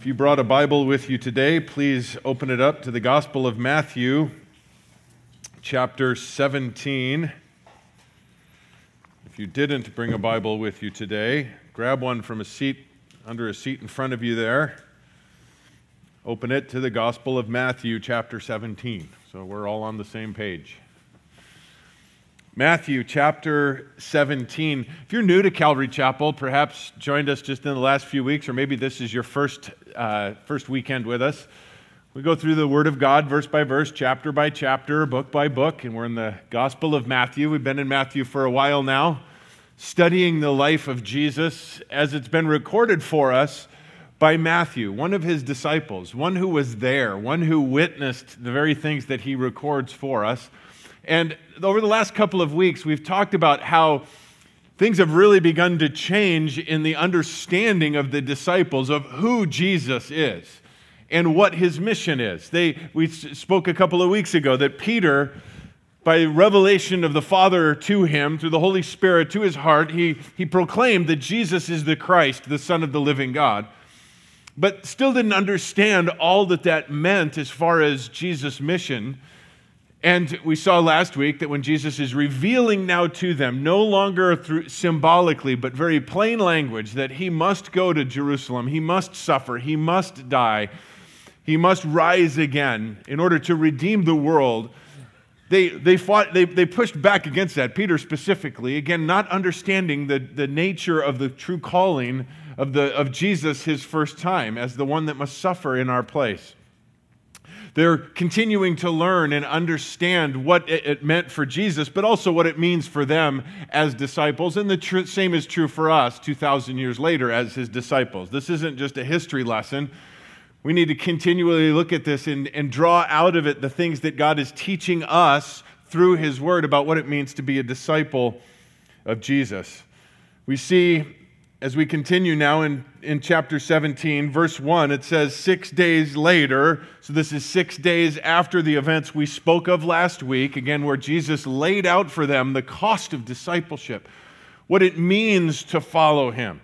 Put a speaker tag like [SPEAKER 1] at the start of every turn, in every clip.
[SPEAKER 1] If you brought a Bible with you today, please open it up to the Gospel of Matthew, chapter 17. If you didn't bring a Bible with you today, grab one from a seat under a seat in front of you there. Open it to the Gospel of Matthew, chapter 17. So we're all on the same page. Matthew chapter 17. If you're new to Calvary Chapel, perhaps joined us just in the last few weeks, or maybe this is your first, uh, first weekend with us. We go through the Word of God verse by verse, chapter by chapter, book by book, and we're in the Gospel of Matthew. We've been in Matthew for a while now, studying the life of Jesus as it's been recorded for us by Matthew, one of his disciples, one who was there, one who witnessed the very things that he records for us. And over the last couple of weeks, we've talked about how things have really begun to change in the understanding of the disciples of who Jesus is and what his mission is. They, we spoke a couple of weeks ago that Peter, by revelation of the Father to him, through the Holy Spirit to his heart, he, he proclaimed that Jesus is the Christ, the Son of the living God, but still didn't understand all that that meant as far as Jesus' mission. And we saw last week that when Jesus is revealing now to them, no longer through symbolically, but very plain language, that he must go to Jerusalem, he must suffer, he must die, he must rise again in order to redeem the world. They, they fought, they, they pushed back against that, Peter specifically, again, not understanding the, the nature of the true calling of, the, of Jesus his first time as the one that must suffer in our place. They're continuing to learn and understand what it meant for Jesus, but also what it means for them as disciples. And the tr- same is true for us 2,000 years later as his disciples. This isn't just a history lesson. We need to continually look at this and, and draw out of it the things that God is teaching us through his word about what it means to be a disciple of Jesus. We see as we continue now in, in chapter 17, verse 1, it says, Six days later, so this is six days after the events we spoke of last week, again, where Jesus laid out for them the cost of discipleship, what it means to follow him.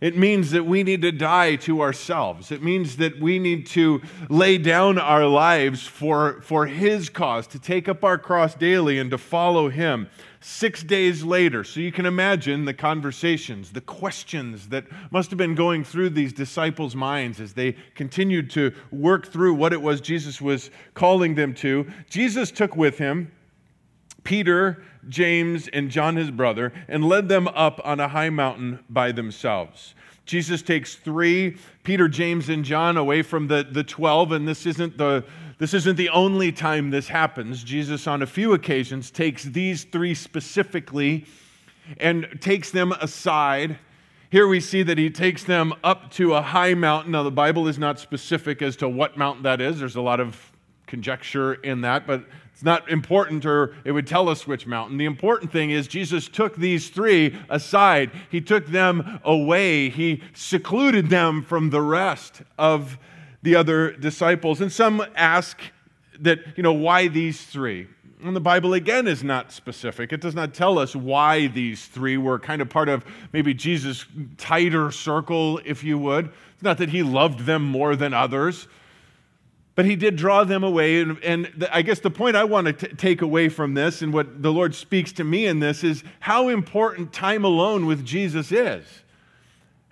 [SPEAKER 1] It means that we need to die to ourselves. It means that we need to lay down our lives for, for His cause, to take up our cross daily and to follow Him six days later. So you can imagine the conversations, the questions that must have been going through these disciples' minds as they continued to work through what it was Jesus was calling them to. Jesus took with him Peter, James, and John, his brother, and led them up on a high mountain by themselves. Jesus takes three, Peter, James, and John, away from the, the 12, and this isn't the this isn't the only time this happens. Jesus, on a few occasions, takes these three specifically and takes them aside. Here we see that he takes them up to a high mountain. Now, the Bible is not specific as to what mountain that is. There's a lot of conjecture in that, but it's not important, or it would tell us which mountain. The important thing is Jesus took these three aside, he took them away, he secluded them from the rest of the other disciples. And some ask that, you know, why these three? And the Bible again is not specific. It does not tell us why these three were kind of part of maybe Jesus' tighter circle, if you would. It's not that he loved them more than others, but he did draw them away. And, and I guess the point I want to t- take away from this and what the Lord speaks to me in this is how important time alone with Jesus is.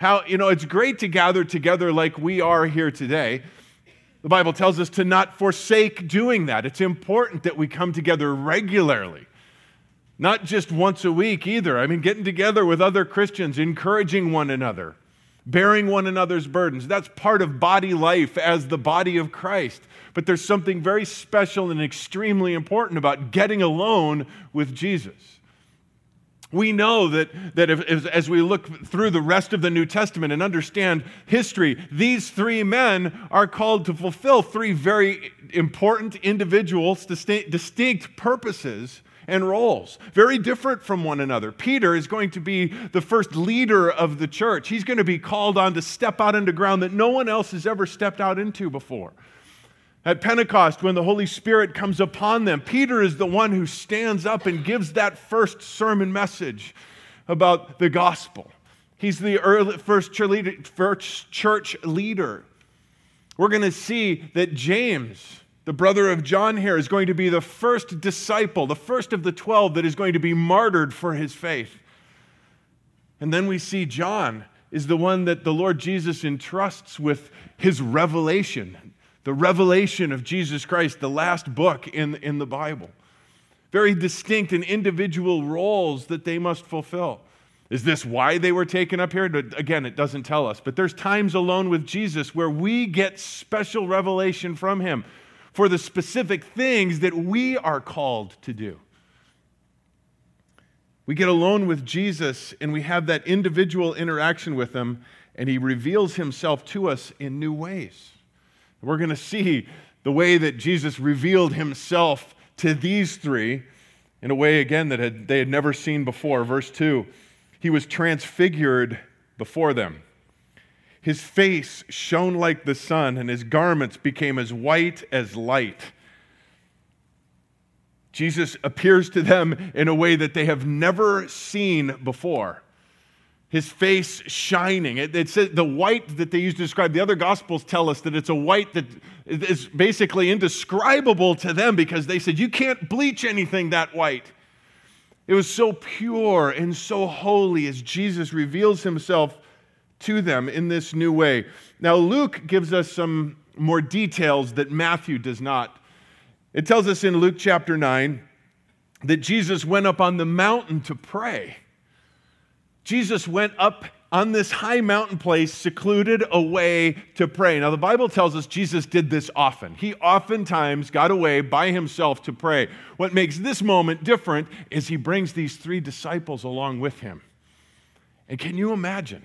[SPEAKER 1] How, you know, it's great to gather together like we are here today. The Bible tells us to not forsake doing that. It's important that we come together regularly, not just once a week either. I mean, getting together with other Christians, encouraging one another, bearing one another's burdens. That's part of body life as the body of Christ. But there's something very special and extremely important about getting alone with Jesus we know that, that if, if, as we look through the rest of the New Testament and understand history, these three men are called to fulfill three very important individuals, distinct, distinct purposes and roles, very different from one another. Peter is going to be the first leader of the church. He's going to be called on to step out into ground that no one else has ever stepped out into before. At Pentecost, when the Holy Spirit comes upon them, Peter is the one who stands up and gives that first sermon message about the gospel. He's the early, first church leader. We're going to see that James, the brother of John here, is going to be the first disciple, the first of the 12 that is going to be martyred for his faith. And then we see John is the one that the Lord Jesus entrusts with his revelation, the revelation of Jesus Christ, the last book in, in the Bible. Very distinct and individual roles that they must fulfill. Is this why they were taken up here? Again, it doesn't tell us. But there's times alone with Jesus where we get special revelation from him for the specific things that we are called to do. We get alone with Jesus and we have that individual interaction with him, and he reveals himself to us in new ways. We're going to see the way that Jesus revealed himself to these three in a way, again, that had, they had never seen before. Verse 2 He was transfigured before them. His face shone like the sun, and his garments became as white as light. Jesus appears to them in a way that they have never seen before. His face shining. It, it says the white that they use to describe the other gospels tell us that it's a white that is basically indescribable to them because they said you can't bleach anything that white. It was so pure and so holy as Jesus reveals himself to them in this new way. Now, Luke gives us some more details that Matthew does not. It tells us in Luke chapter 9 that Jesus went up on the mountain to pray. Jesus went up on this high mountain place, secluded away to pray. Now, the Bible tells us Jesus did this often. He oftentimes got away by himself to pray. What makes this moment different is he brings these three disciples along with him. And can you imagine?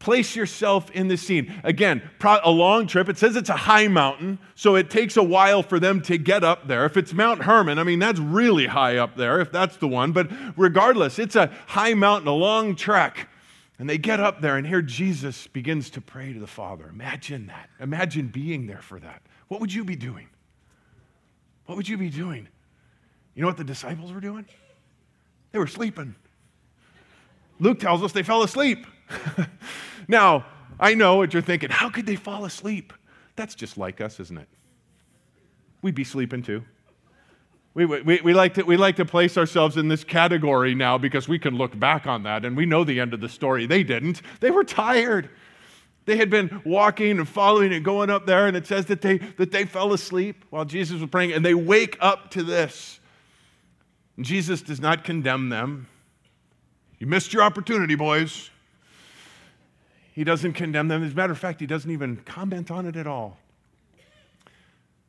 [SPEAKER 1] Place yourself in the scene. Again, a long trip. It says it's a high mountain, so it takes a while for them to get up there. If it's Mount Hermon, I mean, that's really high up there, if that's the one. But regardless, it's a high mountain, a long trek. And they get up there, and here Jesus begins to pray to the Father. Imagine that. Imagine being there for that. What would you be doing? What would you be doing? You know what the disciples were doing? They were sleeping. Luke tells us they fell asleep. Now, I know what you're thinking. How could they fall asleep? That's just like us, isn't it? We'd be sleeping too. We, we, we, like to, we like to place ourselves in this category now because we can look back on that and we know the end of the story. They didn't. They were tired. They had been walking and following and going up there, and it says that they, that they fell asleep while Jesus was praying, and they wake up to this. And Jesus does not condemn them. You missed your opportunity, boys. He doesn't condemn them. As a matter of fact, he doesn't even comment on it at all.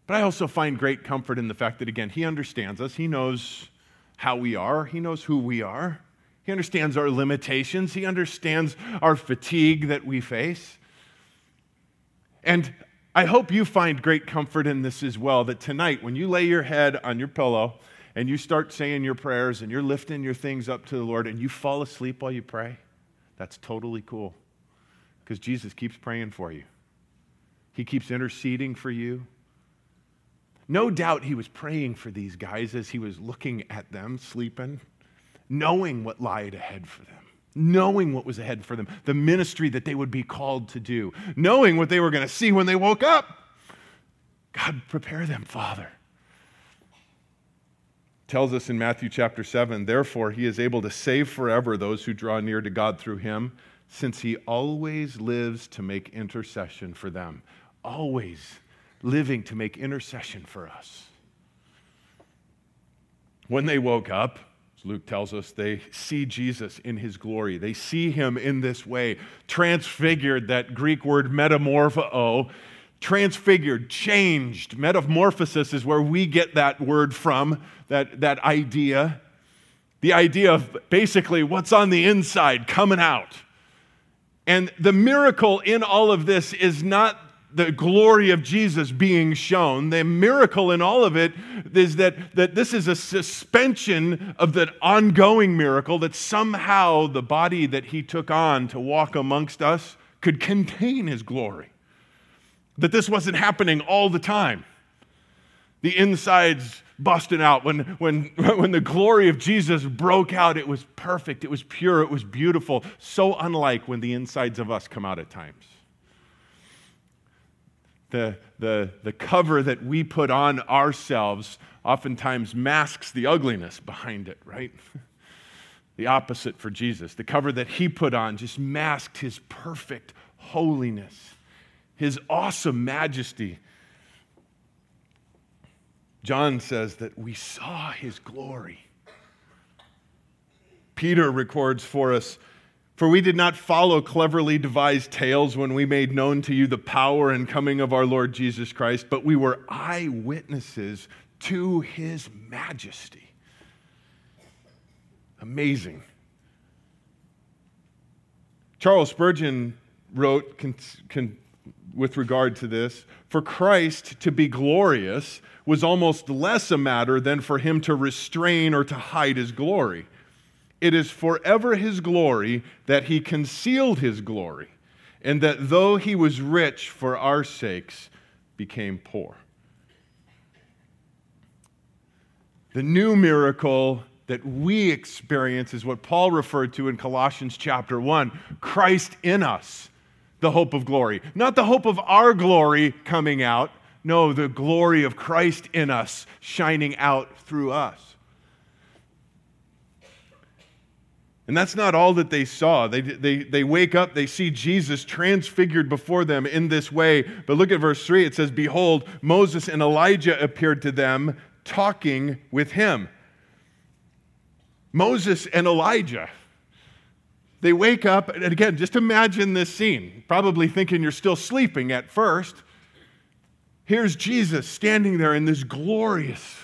[SPEAKER 1] But I also find great comfort in the fact that, again, he understands us. He knows how we are, he knows who we are. He understands our limitations, he understands our fatigue that we face. And I hope you find great comfort in this as well that tonight, when you lay your head on your pillow and you start saying your prayers and you're lifting your things up to the Lord and you fall asleep while you pray, that's totally cool because Jesus keeps praying for you, He keeps interceding for you. No doubt he was praying for these guys as he was looking at them sleeping, knowing what lied ahead for them, knowing what was ahead for them, the ministry that they would be called to do, knowing what they were going to see when they woke up. God, prepare them, Father. Tells us in Matthew chapter 7, therefore, he is able to save forever those who draw near to God through him since he always lives to make intercession for them. Always living to make intercession for us. When they woke up, Luke tells us, they see Jesus in his glory. They see him in this way, transfigured, that Greek word metamorpho, transfigured, changed. Metamorphosis is where we get that word from, that, that idea. The idea of basically what's on the inside coming out. And the miracle in all of this is not the glory of Jesus being shown. The miracle in all of it is that, that this is a suspension of the ongoing miracle that somehow the body that he took on to walk amongst us could contain his glory. That this wasn't happening all the time. The insides busting out. When, when, when the glory of Jesus broke out, it was perfect, it was pure, it was beautiful. So unlike when the insides of us come out at times. the, the, the cover that we put on ourselves oftentimes masks the ugliness behind it, right? the opposite for Jesus. The cover that he put on just masked his perfect holiness, his awesome majesty. John says that we saw his glory. Peter records for us For we did not follow cleverly devised tales when we made known to you the power and coming of our Lord Jesus Christ, but we were eyewitnesses to his majesty. Amazing. Charles Spurgeon wrote con, con, with regard to this For Christ to be glorious was almost less a matter than for him to restrain or to hide his glory. It is forever his glory that he concealed his glory, and that though he was rich for our sakes, became poor. The new miracle that we experience is what Paul referred to in Colossians chapter 1 Christ in us, the hope of glory. Not the hope of our glory coming out, no, the glory of Christ in us shining out through us. And that's not all that they saw. They, they, they wake up, they see Jesus transfigured before them in this way. But look at verse 3. It says, Behold, Moses and Elijah appeared to them, talking with him. Moses and Elijah. They wake up, and again, just imagine this scene, probably thinking you're still sleeping at first. Here's Jesus standing there in this glorious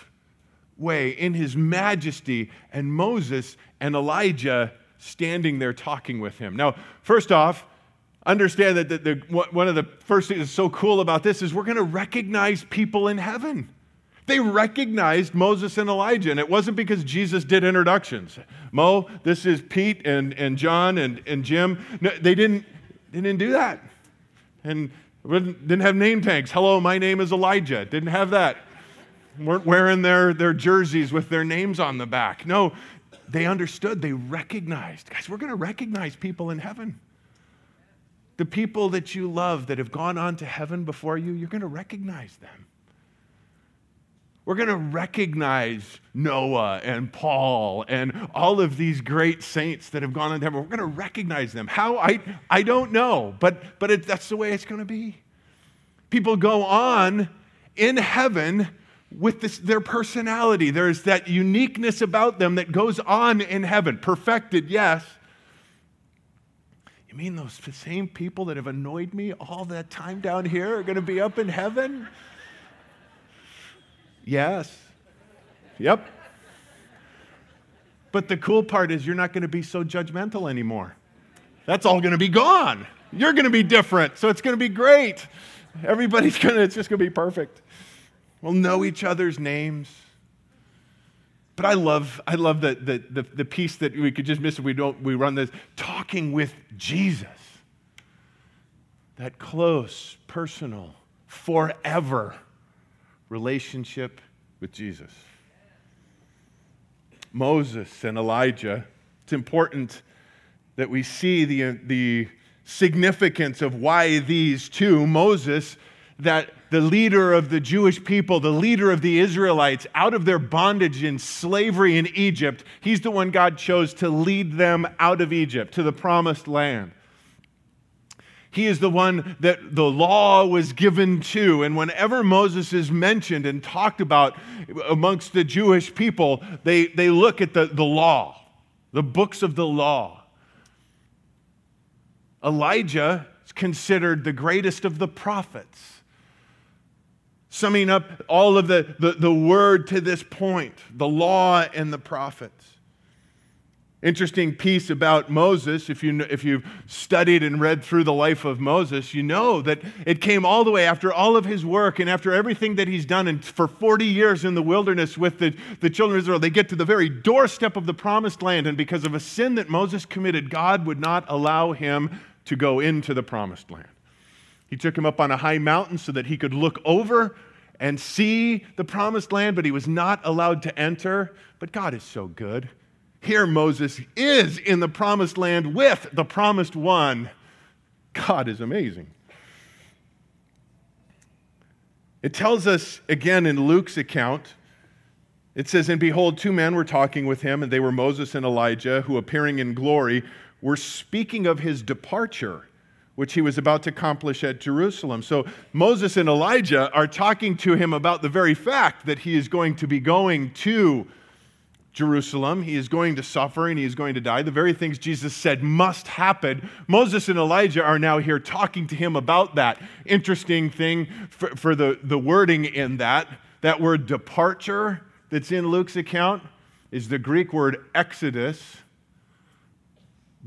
[SPEAKER 1] way, in his majesty, and Moses and Elijah standing there talking with him. Now, first off, understand that the, the, one of the first things that's so cool about this is we're going to recognize people in heaven. They recognized Moses and Elijah, and it wasn't because Jesus did introductions. Mo, this is Pete and, and John and, and Jim. No, they, didn't, didn't do that. And didn't have name tags. Hello, my name is Elijah. Didn't have that. Weren't wearing their, their jerseys with their names on the back. No, they understood, they recognized. Guys, we're going to recognize people in heaven. The people that you love that have gone on to heaven before you, you're going to recognize them. We're going to recognize Noah and Paul and all of these great saints that have gone into heaven. We're going to recognize them. How? I, I don't know, but, but it, that's the way it's going to be. People go on in heaven with this, their personality. There's that uniqueness about them that goes on in heaven. Perfected, yes. You mean those same people that have annoyed me all that time down here are going to be up in heaven? Yes. Yep. But the cool part is you're not going to be so judgmental anymore. That's all going to be gone. You're going to be different, so it's going to be great. Everybody's going to, it's just going to be perfect. We'll know each other's names. But I love, I love the, the, the, the piece that we could just miss if we don't we run this talking with Jesus. That close, personal, forever relationship with Jesus. Moses and Elijah, it's important that we see the, the significance of why these two, Moses, that the leader of the Jewish people, the leader of the Israelites, out of their bondage in slavery in Egypt, he's the one God chose to lead them out of Egypt to the promised land. He is the one that the law was given to. And whenever Moses is mentioned and talked about amongst the Jewish people, they, they look at the, the law, the books of the law. Elijah is considered the greatest of the prophets summing up all of the, the, the word to this point, the law and the prophets. Interesting piece about Moses, if, you, if you've studied and read through the life of Moses, you know that it came all the way after all of his work and after everything that he's done. And for 40 years in the wilderness with the, the children of Israel, they get to the very doorstep of the promised land. And because of a sin that Moses committed, God would not allow him to go into the promised land. He took him up on a high mountain so that he could look over and see the promised land, but he was not allowed to enter. But God is so good. Here, Moses is in the promised land with the promised one. God is amazing. It tells us again in Luke's account, it says, And behold, two men were talking with him, and they were Moses and Elijah, who appearing in glory were speaking of his departure, which he was about to accomplish at Jerusalem. So Moses and Elijah are talking to him about the very fact that he is going to be going to Jerusalem. He is going to suffer and he is going to die. The very things Jesus said must happen. Moses and Elijah are now here talking to him about that. Interesting thing for, for the, the wording in that, that word departure that's in Luke's account is the Greek word exodus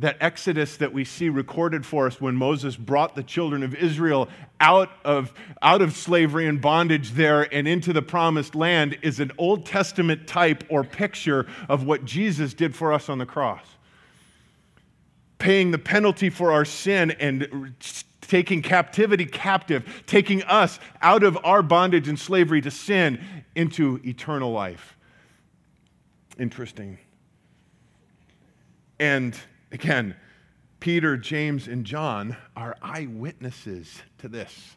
[SPEAKER 1] that exodus that we see recorded for us when Moses brought the children of Israel out of, out of slavery and bondage there and into the promised land is an Old Testament type or picture of what Jesus did for us on the cross. Paying the penalty for our sin and taking captivity captive, taking us out of our bondage and slavery to sin into eternal life. Interesting. And Again, Peter, James, and John are eyewitnesses to this.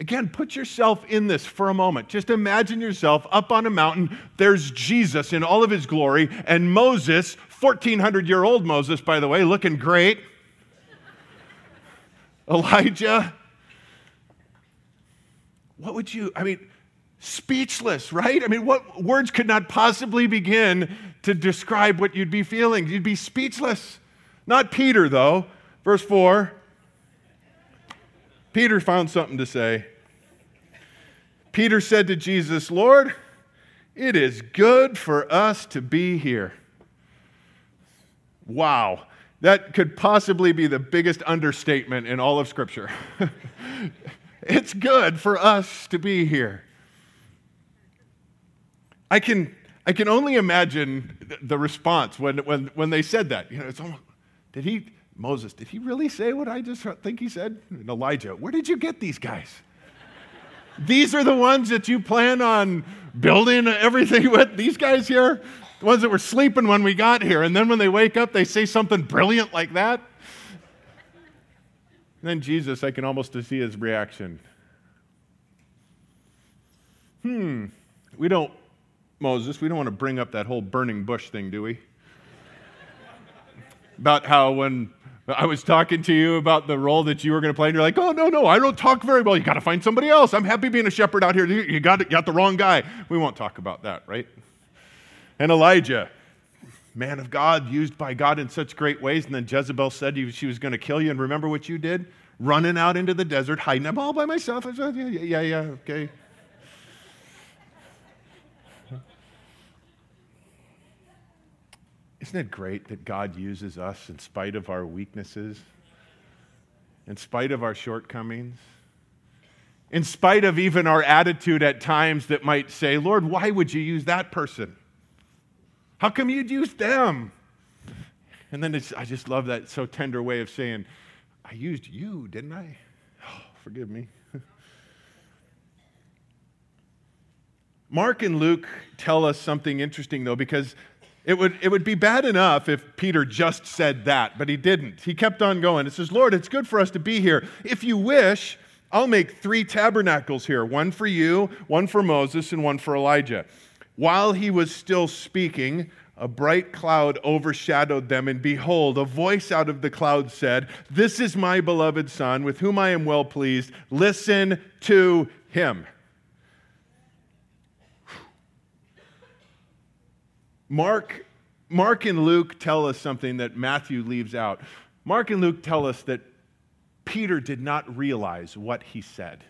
[SPEAKER 1] Again, put yourself in this for a moment. Just imagine yourself up on a mountain. There's Jesus in all of his glory, and Moses, 1400 year old Moses, by the way, looking great. Elijah. What would you, I mean, speechless, right? I mean, what words could not possibly begin to describe what you'd be feeling? You'd be speechless. Not Peter, though. Verse 4 Peter found something to say. Peter said to Jesus, Lord, it is good for us to be here. Wow. That could possibly be the biggest understatement in all of Scripture. it's good for us to be here. I can, I can only imagine the response when, when, when they said that. You know, it's almost, did he, Moses, did he really say what I just think he said? And Elijah, where did you get these guys? these are the ones that you plan on building everything with? These guys here? The ones that were sleeping when we got here. And then when they wake up, they say something brilliant like that? And then Jesus, I can almost see his reaction. Hmm, we don't Moses, we don't want to bring up that whole burning bush thing, do we? about how when I was talking to you about the role that you were going to play, and you're like, oh, no, no, I don't talk very well. You got to find somebody else. I'm happy being a shepherd out here. You got, got the wrong guy. We won't talk about that, right? And Elijah, man of God, used by God in such great ways. And then Jezebel said she was going to kill you. And remember what you did? Running out into the desert, hiding. I'm all by myself. I said, yeah, yeah, yeah, okay. Isn't it great that God uses us in spite of our weaknesses, in spite of our shortcomings, in spite of even our attitude at times that might say, Lord, why would you use that person? How come you'd use them? And then I just love that so tender way of saying, I used you, didn't I? Oh, forgive me. Mark and Luke tell us something interesting, though, because it would, it would be bad enough if Peter just said that, but he didn't. He kept on going. It says, Lord, it's good for us to be here. If you wish, I'll make three tabernacles here one for you, one for Moses, and one for Elijah. While he was still speaking, a bright cloud overshadowed them, and behold, a voice out of the cloud said, This is my beloved Son, with whom I am well pleased. Listen to him. Mark, Mark and Luke tell us something that Matthew leaves out. Mark and Luke tell us that Peter did not realize what he said.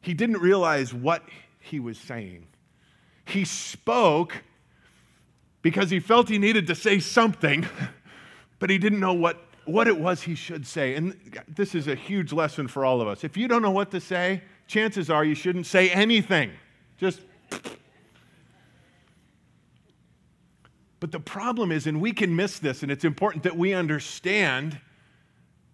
[SPEAKER 1] He didn't realize what he was saying. He spoke because he felt he needed to say something, but he didn't know what, what it was he should say. And this is a huge lesson for all of us. If you don't know what to say, chances are you shouldn't say anything. Just But the problem is, and we can miss this, and it's important that we understand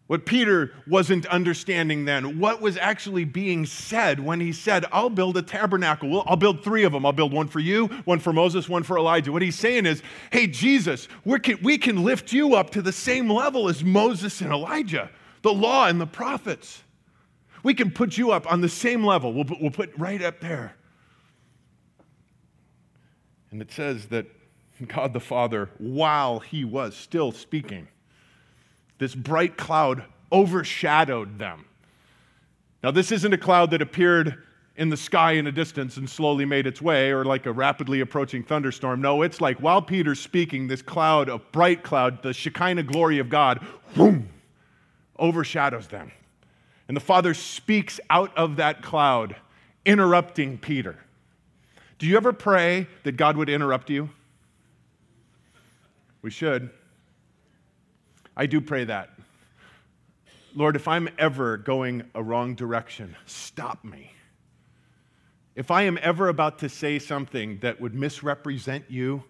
[SPEAKER 1] what Peter wasn't understanding then. What was actually being said when he said, I'll build a tabernacle. I'll build three of them. I'll build one for you, one for Moses, one for Elijah. What he's saying is, hey, Jesus, we can, we can lift you up to the same level as Moses and Elijah, the law and the prophets. We can put you up on the same level. We'll we'll put right up there. And it says that God the Father, while he was still speaking, this bright cloud overshadowed them. Now, this isn't a cloud that appeared in the sky in a distance and slowly made its way, or like a rapidly approaching thunderstorm. No, it's like while Peter's speaking, this cloud, a bright cloud, the Shekinah glory of God, whoom, overshadows them. And the Father speaks out of that cloud, interrupting Peter. Do you ever pray that God would interrupt you? We should. I do pray that. Lord, if I'm ever going a wrong direction, stop me. If I am ever about to say something that would misrepresent you,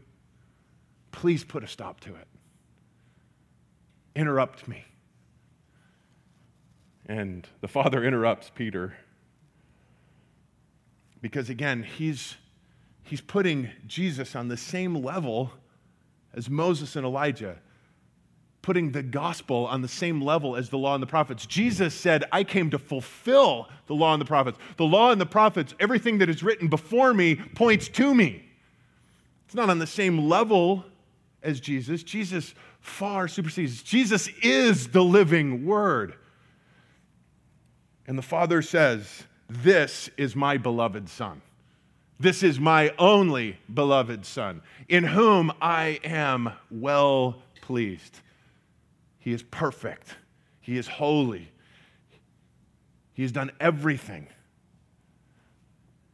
[SPEAKER 1] please put a stop to it. Interrupt me. And the father interrupts Peter because, again, he's, he's putting Jesus on the same level as Moses and Elijah, putting the gospel on the same level as the law and the prophets. Jesus said, I came to fulfill the law and the prophets. The law and the prophets, everything that is written before me, points to me. It's not on the same level as Jesus. Jesus far supersedes. Jesus is the living word. And the Father says, This is my beloved Son. This is my only beloved Son, in whom I am well pleased. He is perfect, He is holy, He has done everything.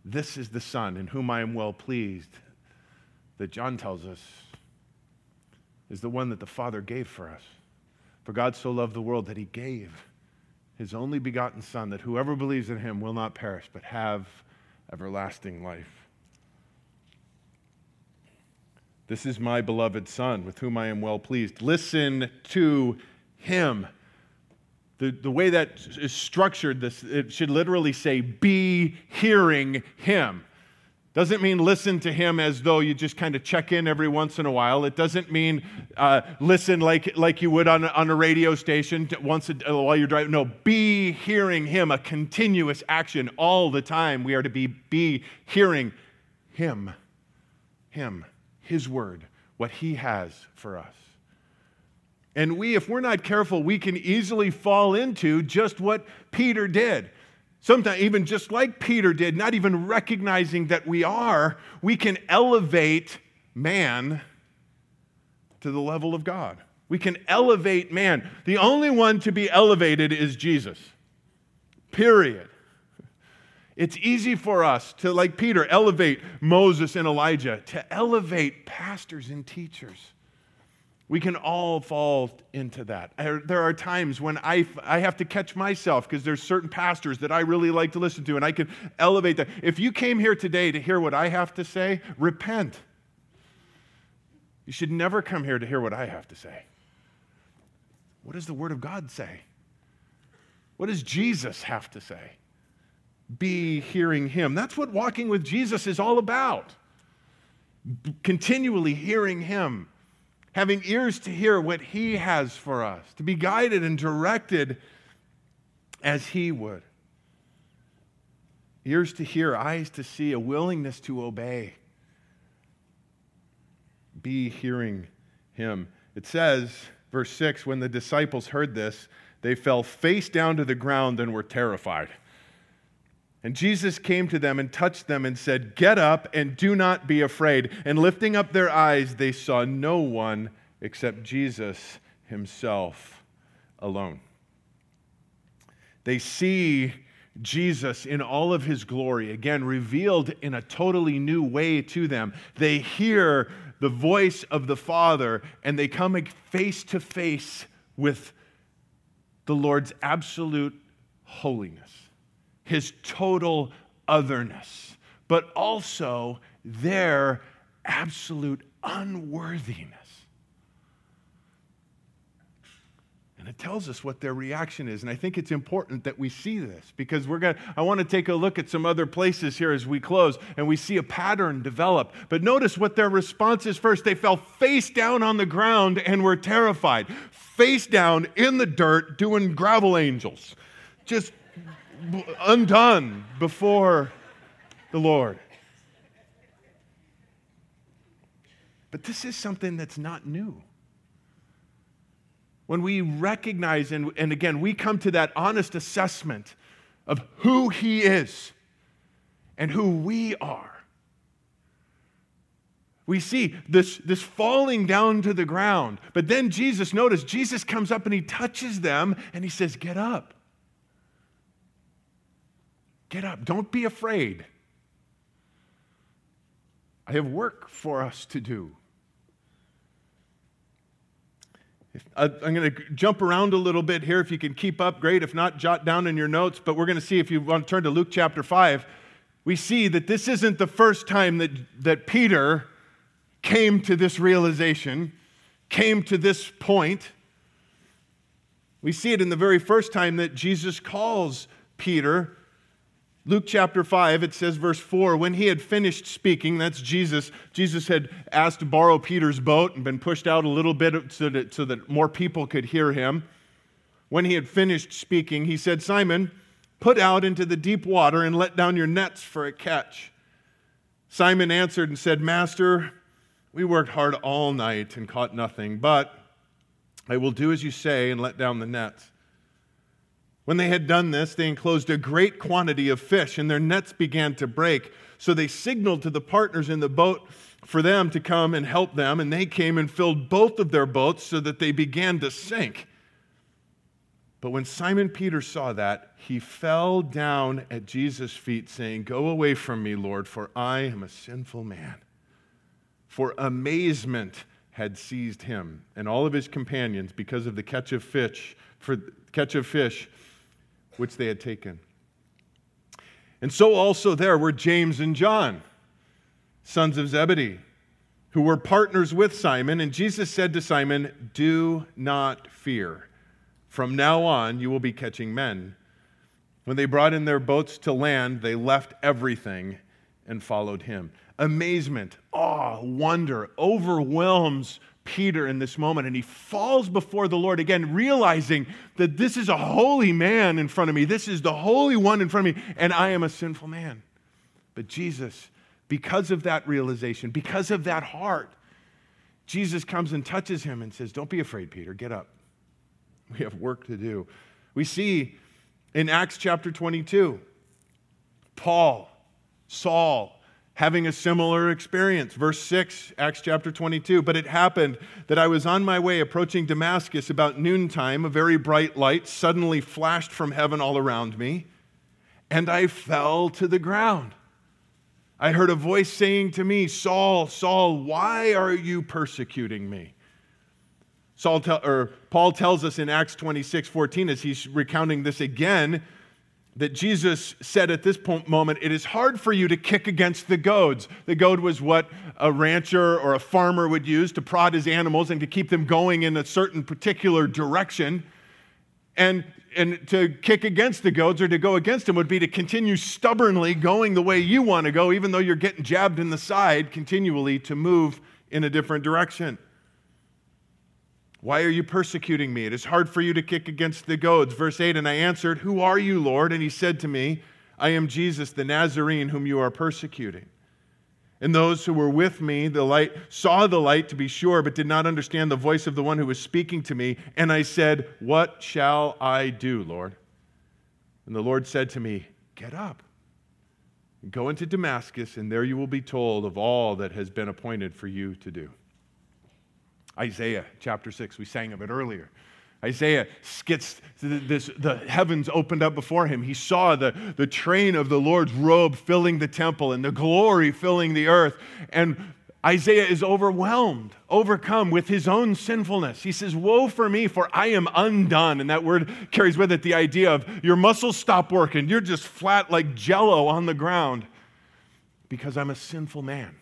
[SPEAKER 1] This is the Son in whom I am well pleased, that John tells us is the one that the Father gave for us. For God so loved the world that He gave his only begotten Son, that whoever believes in him will not perish, but have everlasting life. This is my beloved Son, with whom I am well pleased. Listen to him. The, the way that is structured, this, it should literally say, be hearing him. Doesn't mean listen to him as though you just kind of check in every once in a while. It doesn't mean uh, listen like, like you would on, on a radio station once a, uh, while you're driving. No, be hearing him, a continuous action all the time. We are to be, be hearing him, him, his word, what he has for us. And we, if we're not careful, we can easily fall into just what Peter did. Sometimes, even just like Peter did, not even recognizing that we are, we can elevate man to the level of God. We can elevate man. The only one to be elevated is Jesus. Period. It's easy for us to, like Peter, elevate Moses and Elijah, to elevate pastors and teachers. We can all fall into that. There are times when I, I have to catch myself because there's certain pastors that I really like to listen to, and I can elevate that. If you came here today to hear what I have to say, repent. You should never come here to hear what I have to say. What does the Word of God say? What does Jesus have to say? Be hearing Him. That's what walking with Jesus is all about. Continually hearing Him having ears to hear what He has for us, to be guided and directed as He would. Ears to hear, eyes to see, a willingness to obey. Be hearing Him. It says, verse 6 when the disciples heard this, they fell face down to the ground and were terrified. And Jesus came to them and touched them and said, Get up and do not be afraid. And lifting up their eyes, they saw no one except Jesus himself alone. They see Jesus in all of his glory, again, revealed in a totally new way to them. They hear the voice of the Father and they come face to face with the Lord's absolute holiness his total otherness, but also their absolute unworthiness. And it tells us what their reaction is. And I think it's important that we see this because we're going to, I want to take a look at some other places here as we close and we see a pattern develop. But notice what their response is first. They fell face down on the ground and were terrified, face down in the dirt doing gravel angels. Just undone before the Lord. But this is something that's not new. When we recognize, and, and again, we come to that honest assessment of who He is and who we are. We see this, this falling down to the ground. But then Jesus, notice, Jesus comes up and he touches them and he says, Get up. Get up. Don't be afraid. I have work for us to do. If, uh, I'm going to jump around a little bit here. If you can keep up, great. If not, jot down in your notes. But we're going to see if you want to turn to Luke chapter 5. We see that this isn't the first time that, that Peter came to this realization, came to this point. We see it in the very first time that Jesus calls Peter Luke chapter 5, it says, verse 4, when he had finished speaking, that's Jesus, Jesus had asked to borrow Peter's boat and been pushed out a little bit so that, so that more people could hear him. When he had finished speaking, he said, Simon, put out into the deep water and let down your nets for a catch. Simon answered and said, Master, we worked hard all night and caught nothing, but I will do as you say and let down the nets. When they had done this, they enclosed a great quantity of fish, and their nets began to break. So they signaled to the partners in the boat for them to come and help them, and they came and filled both of their boats so that they began to sink. But when Simon Peter saw that, he fell down at Jesus' feet, saying, Go away from me, Lord, for I am a sinful man. For amazement had seized him and all of his companions because of the catch of fish, for catch of fish which they had taken. And so also there were James and John, sons of Zebedee, who were partners with Simon. And Jesus said to Simon, Do not fear. From now on, you will be catching men. When they brought in their boats to land, they left everything and followed him. Amazement, awe, wonder overwhelms Peter in this moment, and he falls before the Lord again, realizing that this is a holy man in front of me. This is the Holy One in front of me, and I am a sinful man. But Jesus, because of that realization, because of that heart, Jesus comes and touches him and says, Don't be afraid, Peter, get up. We have work to do. We see in Acts chapter 22, Paul, Saul, having a similar experience. Verse 6, Acts chapter 22. But it happened that I was on my way approaching Damascus about noontime. A very bright light suddenly flashed from heaven all around me, and I fell to the ground. I heard a voice saying to me, Saul, Saul, why are you persecuting me? Saul or Paul tells us in Acts 26 14, as he's recounting this again, that Jesus said at this moment, it is hard for you to kick against the goads. The goad was what a rancher or a farmer would use to prod his animals and to keep them going in a certain particular direction. And, and to kick against the goads or to go against them would be to continue stubbornly going the way you want to go, even though you're getting jabbed in the side continually to move in a different direction. Why are you persecuting me? It is hard for you to kick against the goads. Verse 8 And I answered, Who are you, Lord? And he said to me, I am Jesus the Nazarene, whom you are persecuting. And those who were with me, the light, saw the light to be sure, but did not understand the voice of the one who was speaking to me. And I said, What shall I do, Lord? And the Lord said to me, Get up. Go into Damascus, and there you will be told of all that has been appointed for you to do. Isaiah chapter 6, we sang of it earlier. Isaiah gets this, the heavens opened up before him. He saw the, the train of the Lord's robe filling the temple and the glory filling the earth. And Isaiah is overwhelmed, overcome with his own sinfulness. He says, Woe for me, for I am undone. And that word carries with it the idea of your muscles stop working. You're just flat like jello on the ground because I'm a sinful man.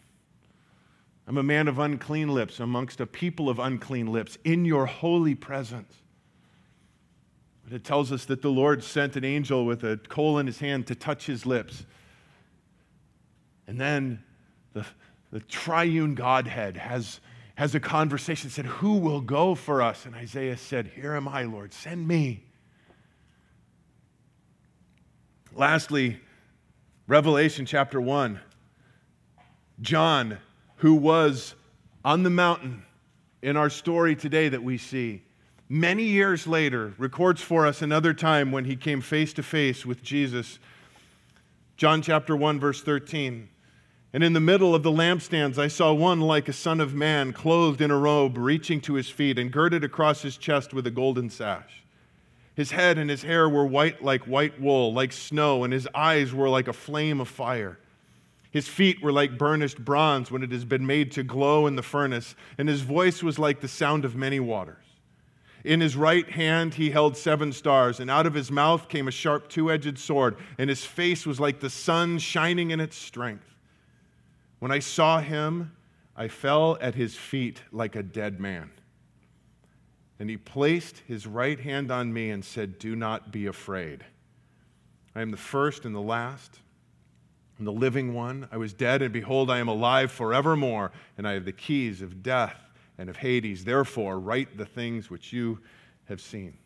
[SPEAKER 1] I'm a man of unclean lips amongst a people of unclean lips in your holy presence. But it tells us that the Lord sent an angel with a coal in his hand to touch his lips. And then the, the triune Godhead has, has a conversation, said, Who will go for us? And Isaiah said, Here am I, Lord, send me. Lastly, Revelation chapter 1. John, who was on the mountain in our story today that we see, many years later records for us another time when he came face to face with Jesus. John chapter 1, verse 13. And in the middle of the lampstands, I saw one like a son of man, clothed in a robe, reaching to his feet, and girded across his chest with a golden sash. His head and his hair were white like white wool, like snow, and his eyes were like a flame of fire. His feet were like burnished bronze when it has been made to glow in the furnace, and his voice was like the sound of many waters. In his right hand he held seven stars, and out of his mouth came a sharp two edged sword, and his face was like the sun shining in its strength. When I saw him, I fell at his feet like a dead man. And he placed his right hand on me and said, Do not be afraid. I am the first and the last and the living one. I was dead, and behold, I am alive forevermore, and I have the keys of death and of Hades. Therefore, write the things which you have seen.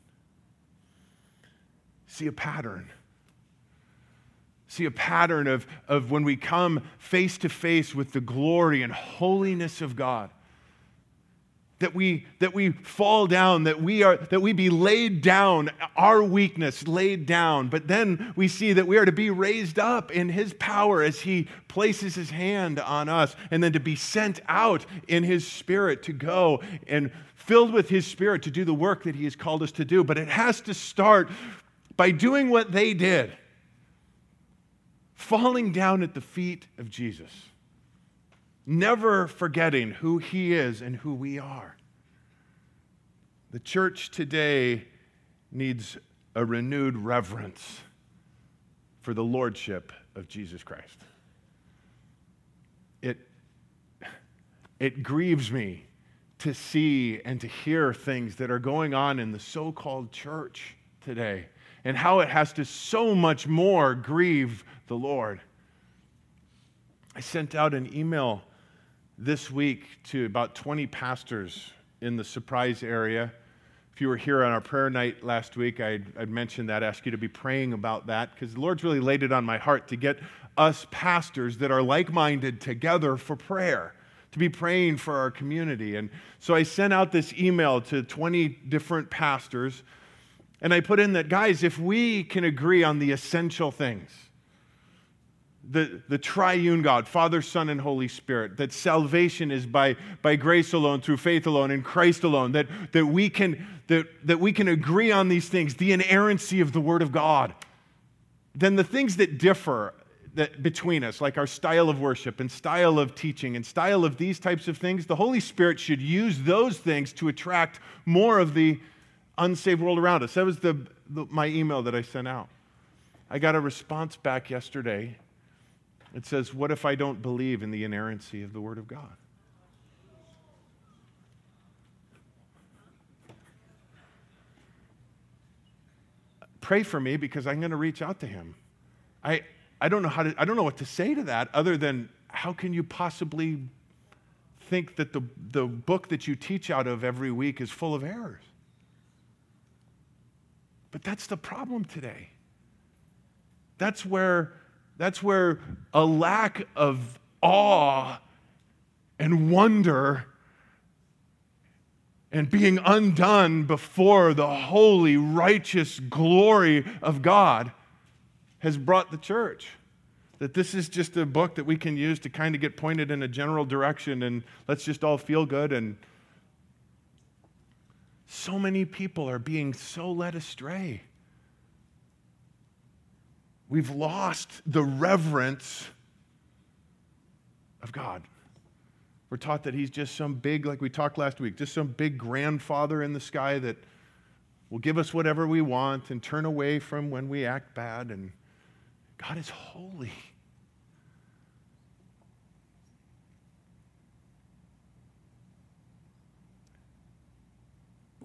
[SPEAKER 1] See a pattern. See a pattern of, of when we come face to face with the glory and holiness of God that we that we fall down that we are that we be laid down our weakness laid down. But then we see that we are to be raised up in his power as he places his hand on us and then to be sent out in his spirit to go and filled with his spirit to do the work that he has called us to do. But it has to start by doing what they did falling down at the feet of Jesus never forgetting who He is and who we are. The church today needs a renewed reverence for the Lordship of Jesus Christ. It, it grieves me to see and to hear things that are going on in the so called church today and how it has to so much more grieve the Lord. I sent out an email this week to about 20 pastors in the Surprise area. If you were here on our prayer night last week, I'd, I'd mentioned that, ask you to be praying about that, because the Lord's really laid it on my heart to get us pastors that are like minded together for prayer, to be praying for our community. And so I sent out this email to 20 different pastors, and I put in that, guys, if we can agree on the essential things, the, the triune God, Father, Son, and Holy Spirit, that salvation is by, by grace alone, through faith alone, in Christ alone, that, that, we can, that, that we can agree on these things, the inerrancy of the Word of God, then the things that differ that, between us, like our style of worship and style of teaching and style of these types of things, the Holy Spirit should use those things to attract more of the unsaved world around us. That was the, the my email that I sent out. I got a response back yesterday it says, What if I don't believe in the inerrancy of the Word of God? Pray for me because I'm going to reach out to him. I, I, don't know how to, I don't know what to say to that other than how can you possibly think that the, the book that you teach out of every week is full of errors? But that's the problem today. That's where that's where a lack of awe and wonder and being undone before the holy, righteous glory of God has brought the church. That this is just a book that we can use to kind of get pointed in a general direction and let's just all feel good. And so many people are being so led astray. We've lost the reverence of God. We're taught that He's just some big, like we talked last week, just some big grandfather in the sky that will give us whatever we want and turn away from when we act bad. And God is holy.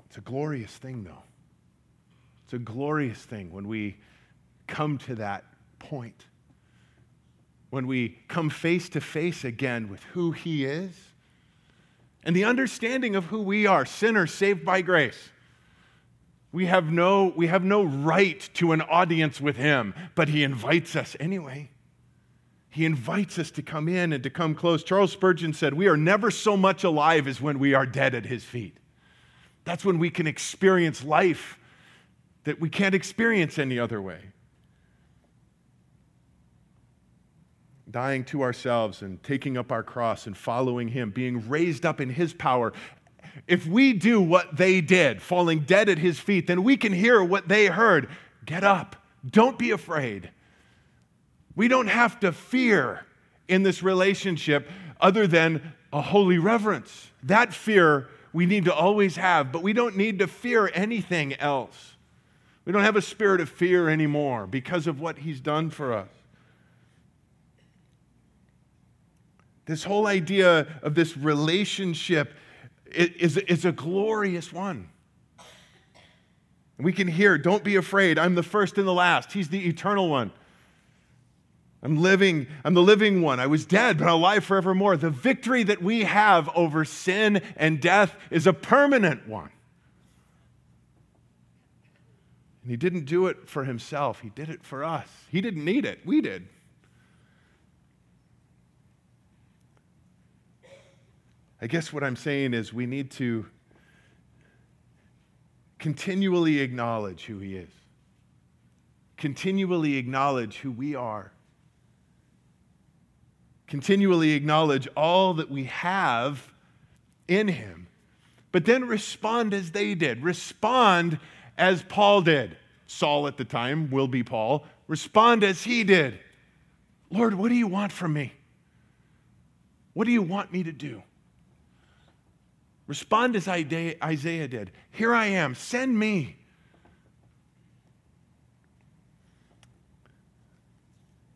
[SPEAKER 1] It's a glorious thing, though. It's a glorious thing when we come to that point. When we come face to face again with who He is and the understanding of who we are sinners saved by grace. We have no, we have no right to an audience with him, but he invites us anyway. He invites us to come in and to come close. Charles Spurgeon said, We are never so much alive as when we are dead at his feet. That's when we can experience life that we can't experience any other way. Dying to ourselves and taking up our cross and following him, being raised up in his power if we do what they did, falling dead at his feet, then we can hear what they heard. Get up. Don't be afraid. We don't have to fear in this relationship other than a holy reverence. That fear we need to always have, but we don't need to fear anything else. We don't have a spirit of fear anymore because of what he's done for us. This whole idea of this relationship is, is a glorious one. We can hear, don't be afraid. I'm the first and the last. He's the eternal one. I'm living, I'm the living one. I was dead, but I'm alive forevermore. The victory that we have over sin and death is a permanent one. And he didn't do it for himself, he did it for us. He didn't need it, we did. I guess what I'm saying is we need to continually acknowledge who He is, continually acknowledge who we are, continually acknowledge all that we have in Him, but then respond as they did. Respond as Paul did. Saul at the time will be Paul. Respond as he did. Lord, what do you want from me? What do you want me to do? Respond as Isaiah did Here I am, send me.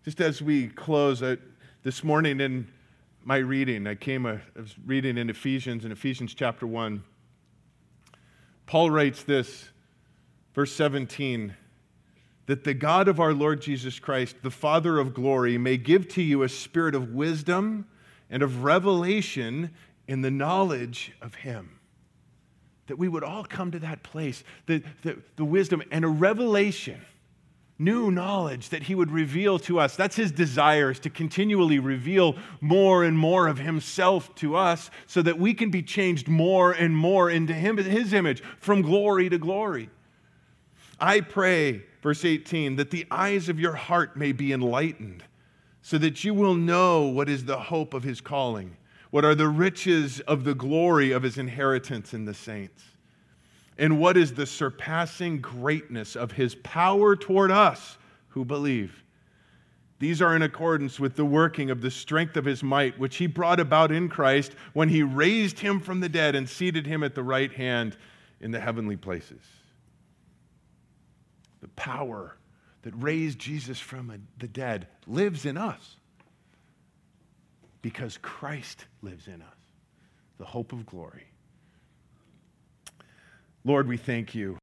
[SPEAKER 1] Just as we close, uh, this morning in my reading, I came, uh, I was reading in Ephesians, in Ephesians chapter 1. Paul writes this, verse 17 that the God of our Lord Jesus Christ, the Father of glory, may give to you a spirit of wisdom and of revelation in the knowledge of Him. That we would all come to that place, the, the, the wisdom and a revelation, new knowledge that He would reveal to us. That's His desire, is to continually reveal more and more of Himself to us so that we can be changed more and more into Him, His image, from glory to glory. I pray, verse 18, that the eyes of your heart may be enlightened so that you will know what is the hope of His calling what are the riches of the glory of his inheritance in the saints? And what is the surpassing greatness of his power toward us who believe? These are in accordance with the working of the strength of his might, which he brought about in Christ when he raised him from the dead and seated him at the right hand in the heavenly places. The power that raised Jesus from the dead lives in us because Christ lives in us, the hope of glory. Lord, we thank you.